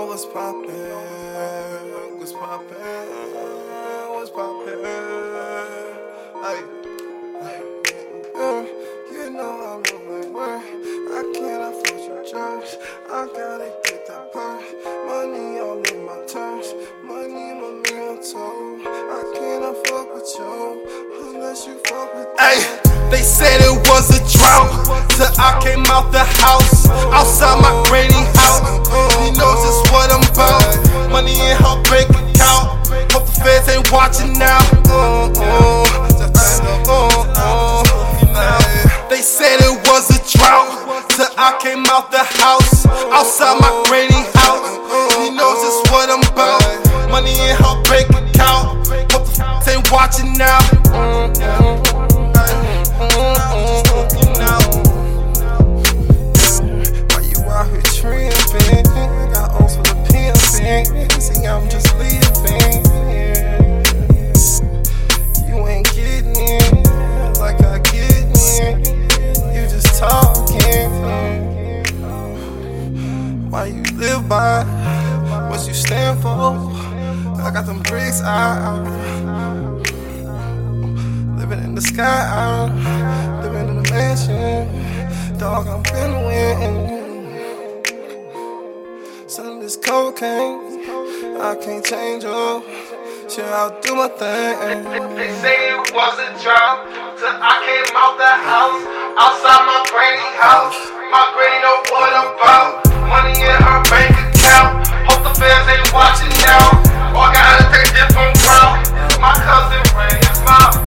what's poppin'? What's poppin'? What's poppin'? Hey, hey, you know I'm my way. I can't afford your drugs. I gotta get that purse. Money all in my terms. Money my mental. I can't afford with you unless you fuck with Hey, they said it was a drought till I came out the house. Outside my came out the house. Outside my granny live by what you stand for? I got them bricks out. Living in the sky, living in the mansion. Dog, I'm finna win. Selling this cocaine, I can't change up. Shit, I'll do my thing. They say it was a drought till I came out the house. Outside